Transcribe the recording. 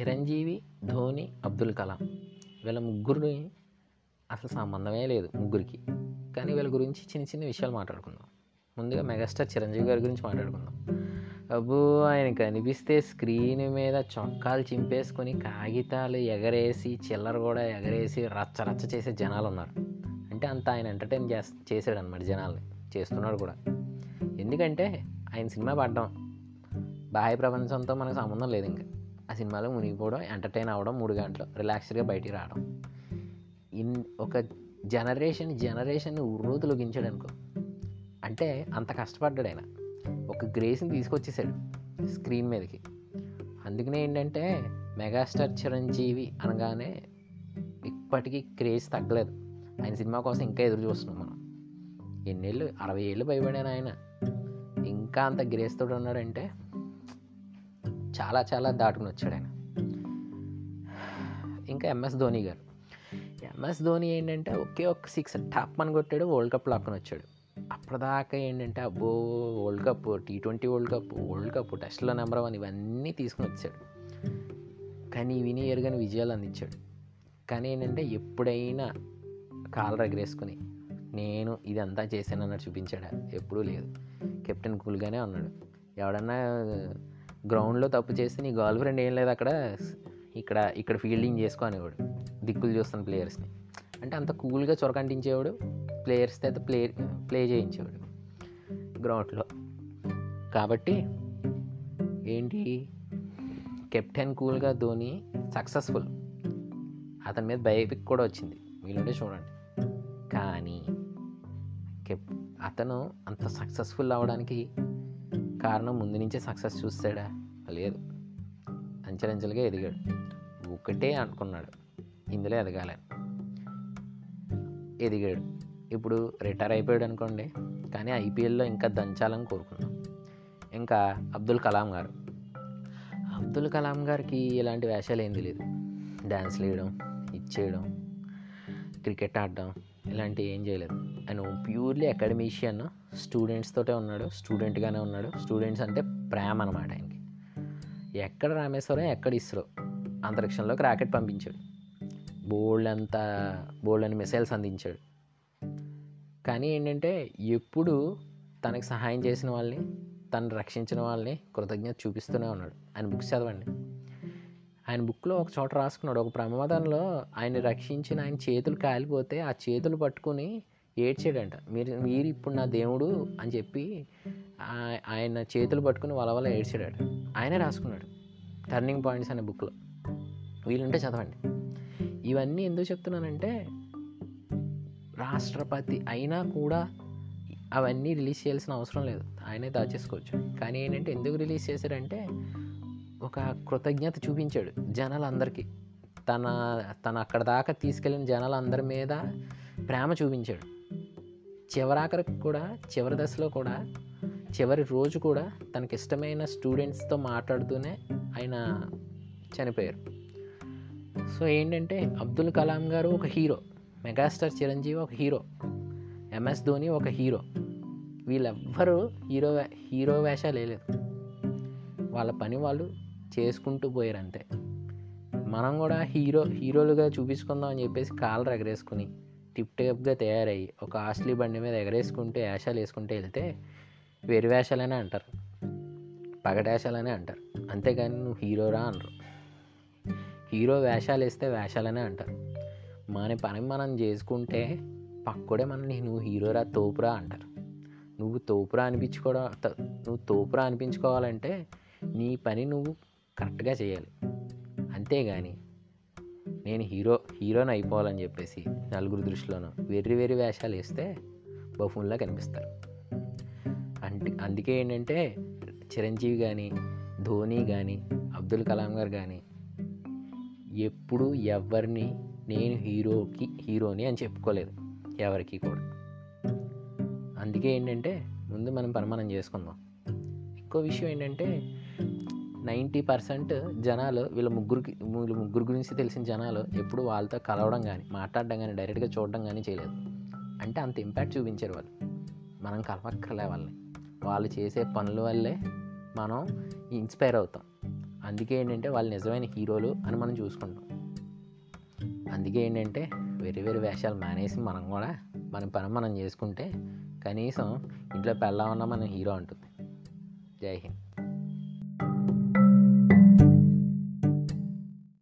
చిరంజీవి ధోని అబ్దుల్ కలాం. వీళ్ళ ముగ్గురిని అసలు సంబంధమే లేదు ముగ్గురికి. కానీ వీళ్ళ గురించి చిన్న చిన్న విషయాలు మాట్లాడుకుందాం. ముందుగా మెగాస్టార్ చిరంజీవి గారి గురించి మాట్లాడుకుందాం. అబ్బో ఆయన కనిపిస్తే స్క్రీన్ మీద చొక్కాలు చింపేసుకొని కాగితాలు ఎగరేసి చిల్లర కూడా ఎగరేసి రచ్చ రచ్చ చేసే జనాలు ఉన్నారు. అంటే అంత ఆయన ఎంటర్టైన్ చేస్ చేశాడు అనమాట జనాల్ని. చేస్తున్నాడు కూడా. ఎందుకంటే ఆయన సినిమా పడ్డం. బాహ్య ప్రపంచంతో మనకు సంబంధం లేదు ఇంకా. ఆ సినిమాలో మునిగిపోవడం ఎంటర్టైన్ అవ్వడం మూడు గంటలు రిలాక్స్డ్గా బయటికి రావడం. ఇన్ ఒక జనరేషన్ జనరేషన్ ఉర్రూతులొగించాడు అనుకో అంటే అంత కష్టపడ్డాడు ఆయన. ఒక గ్రేస్ని తీసుకొచ్చేసాడు స్క్రీన్ మీదకి. అందుకనే ఏంటంటే మెగాస్టార్ చిరంజీవి అనగానే ఇప్పటికీ క్రేజ్ తగ్గలేదు. ఆయన సినిమా కోసం ఇంకా ఎదురు చూస్తున్నాం మనం. ఎన్నేళ్ళు అరవై ఏళ్ళు భయపడాను ఆయన. ఇంకా అంత గ్రేస్తోడు ఉన్నాడంటే చాలా చాలా దాటుకుని వచ్చాడు ఆయన. ఇంకా ఎంఎస్ ధోని గారు. ఎంఎస్ ధోని ఏంటంటే ఒకే ఒక్క సిక్స్ టాప్ అని కొట్టాడు వరల్డ్ కప్ లాక్కుని వచ్చాడు. అప్పటిదాకా ఏంటంటే అబ్బో world cup T twenty world cup world cup టెస్ట్లో నెంబర్ వన్ ఇవన్నీ తీసుకుని వచ్చాడు. కానీ విని ఎరుగని విజయాలు అందించాడు. కానీ ఏంటంటే ఎప్పుడైనా కాలు ఎగరేసుకుని నేను ఇదంతా చేశాను అన్నట్టు చూపించాడు? ఎప్పుడూ లేదు. కెప్టెన్ కూల్గానే ఉన్నాడు. ఎవడన్నా గ్రౌండ్లో తప్పు చేస్తే నీ గర్ల్ ఫ్రెండ్ ఏం లేదు అక్కడ. ఇక్కడ ఇక్కడ ఫీల్డింగ్ చేసుకో అనేవాడు. దిక్కులు చూస్తున్న ప్లేయర్స్ని. అంటే అంత కూల్గా చొరకంటించేవాడు ప్లేయర్స్తో అయితే ప్లే ప్లే చేయించేవాడు. గ్రౌండ్లో. కాబట్టి ఏంటి? కెప్టెన్ కూల్గా ధోని సక్సెస్ఫుల్. అతని మీద బయోపిక్ కూడా వచ్చింది. వీలుంటే చూడండి. కానీ కెప్ అతను అంత సక్సెస్ఫుల్ అవ్వడానికి కారణం ముందు నుంచే సక్సెస్ చూస్తాడా? లేదు. అంచెలంచెలుగా ఎదిగాడు. ఒకటే అనుకున్నాడు. ఇందులో ఎదగాలని ఎదిగాడు. ఇప్పుడు రిటైర్ అయిపోయాడు అనుకోండి. కానీ ఐపీఎల్లో ఇంకా దంచాలని కోరుకున్నాం ఇంకా అబ్దుల్ కలాం గారు. అబ్దుల్ కలాం గారికి ఇలాంటి వేషాలు ఏం తెలియదు డ్యాన్స్లు వేయడం ఇచ్చేయడం క్రికెట్ ఆడడం ఇలాంటివి ఏం చేయలేదు. ఆయన ప్యూర్లీ అకాడమీషియన్. స్టూడెంట్స్తోటే ఉన్నాడు స్టూడెంట్గానే ఉన్నాడు. స్టూడెంట్స్ అంటే ప్రేమ అనమాట ఆయనకి. ఎక్కడ రామేశ్వరం ఎక్కడ ఇస్రో అంతరిక్షంలోకి రాకెట్ పంపించాడు. బోల్డ్ అంత బోల్డ్ అని మిసైల్స్ అందించాడు. కానీ ఏంటంటే ఎప్పుడు తనకి సహాయం చేసిన వాళ్ళని తను రక్షించిన వాళ్ళని కృతజ్ఞత చూపిస్తూనే ఉన్నాడు. ఆయన బుక్స్ చదవండి. ఆయన బుక్లో ఒక చోట రాసుకున్నాడు. ఒక ప్రమాదంలో ఆయన రక్షించిన ఆయన చేతులు కాలిపోతే ఆ చేతులు పట్టుకుని ఏడ్చాడంట. మీరు మీరు ఇప్పుడు నా దేవుడు అని చెప్పి ఆయన చేతులు పట్టుకుని వలవల ఏడ్చాడట. ఆయనే రాసుకున్నాడు. టర్నింగ్ పాయింట్స్ అనే బుక్లో. వీలుంటే చదవండి. ఇవన్నీ ఎందుకు చెప్తున్నానంటే రాష్ట్రపతి అయినా కూడా అవన్నీ రిలీజ్ చేయాల్సిన అవసరం లేదు. ఆయనే దాచేసుకోవచ్చు. కానీ ఏంటంటే ఎందుకు రిలీజ్ చేశారంటే ఒక కృతజ్ఞత చూపించాడు జనాలందరికీ. తన తన అక్కడ దాకా తీసుకెళ్ళిన జనాలందరి మీద ప్రేమ చూపించాడు. చివరాఖరికి కూడా చివరి దశలో కూడా చివరి రోజు కూడా తనకి ఇష్టమైన స్టూడెంట్స్తో మాట్లాడుతూనే ఆయన చనిపోయారు. సో ఏంటంటే అబ్దుల్ కలాం గారు ఒక హీరో మెగాస్టార్ చిరంజీవి ఒక హీరో ఎంఎస్ ధోని ఒక హీరో. వీళ్ళెవ్వరూ హీరో వే- హీరో వేషాలు వేయలేదు. వాళ్ళ పని వాళ్ళు చేసుకుంటూ పోయారు అంతే మనం కూడా హీరో హీరోలుగా చూపించుకుందాం అని చెప్పేసి కాలర్ ఎగరేసుకుని టిప్ టాప్గా తయారయ్యి ఒక ఆస్లీ బండి మీద ఎగరేసుకుంటే వేషాలు వేసుకుంటే వెళ్తే వెరి వేషాలనే అంటారు. పగటేషాలనే అంటారు. అంతేగాని నువ్వు హీరోరా అనరు. హీరో వేషాలు వేస్తే వేషాలనే అంటారు. మన పని మనం చేసుకుంటే పక్కడే మనని నువ్వు హీరోరా తోపురా అంటారు. నువ్వు తోపురా అనిపించుకోవడం నువ్వు తోపురా అనిపించుకోవాలంటే నీ పని నువ్వు కరెక్ట్గా చేయాలి. అంతేగాని నేను హీరో హీరోని అయిపోవాలని చెప్పేసి నలుగురు దృష్టిలోనూ వెర్రి వెర్రి వేషాలు వేస్తే బఫూన్లా కనిపిస్తారు. అంటే అందుకే ఏంటంటే చిరంజీవి కానీ ధోని కానీ అబ్దుల్ కలాం గారు కానీ ఎప్పుడు ఎవరిని నేను హీరోకి హీరోని అని చెప్పుకోలేదు. ఎవరికి కూడా. అందుకే ఏంటంటే ముందు మనం పని మనం చేసుకుందాం. ఎక్కువ విషయం ఏంటంటే నైంటీ పర్సెంట్ జనాలు వీళ్ళ ముగ్గురికి వీళ్ళ ముగ్గురు గురించి తెలిసిన జనాలు ఎప్పుడు వాళ్ళతో కలవడం కానీ మాట్లాడడం కానీ డైరెక్ట్గా చూడడం కానీ చేయలేదు. అంటే అంత ఇంపాక్ట్ చూపించారు వాళ్ళు. మనం కలవక్కర్లే వాళ్ళని. వాళ్ళు చేసే పనుల వల్లే మనం ఇన్స్పైర్ అవుతాం. అందుకే ఏంటంటే వాళ్ళు నిజమైన హీరోలు అని మనం చూసుకుంటాం. అందుకే ఏంటంటే వేరే వేరే వేషాలు మానేసి మనం కూడా మన పని మనం చేసుకుంటే కనీసం ఇంట్లో పెళ్ళా ఉన్నా మనం హీరో అంటుంది. జై హింద్.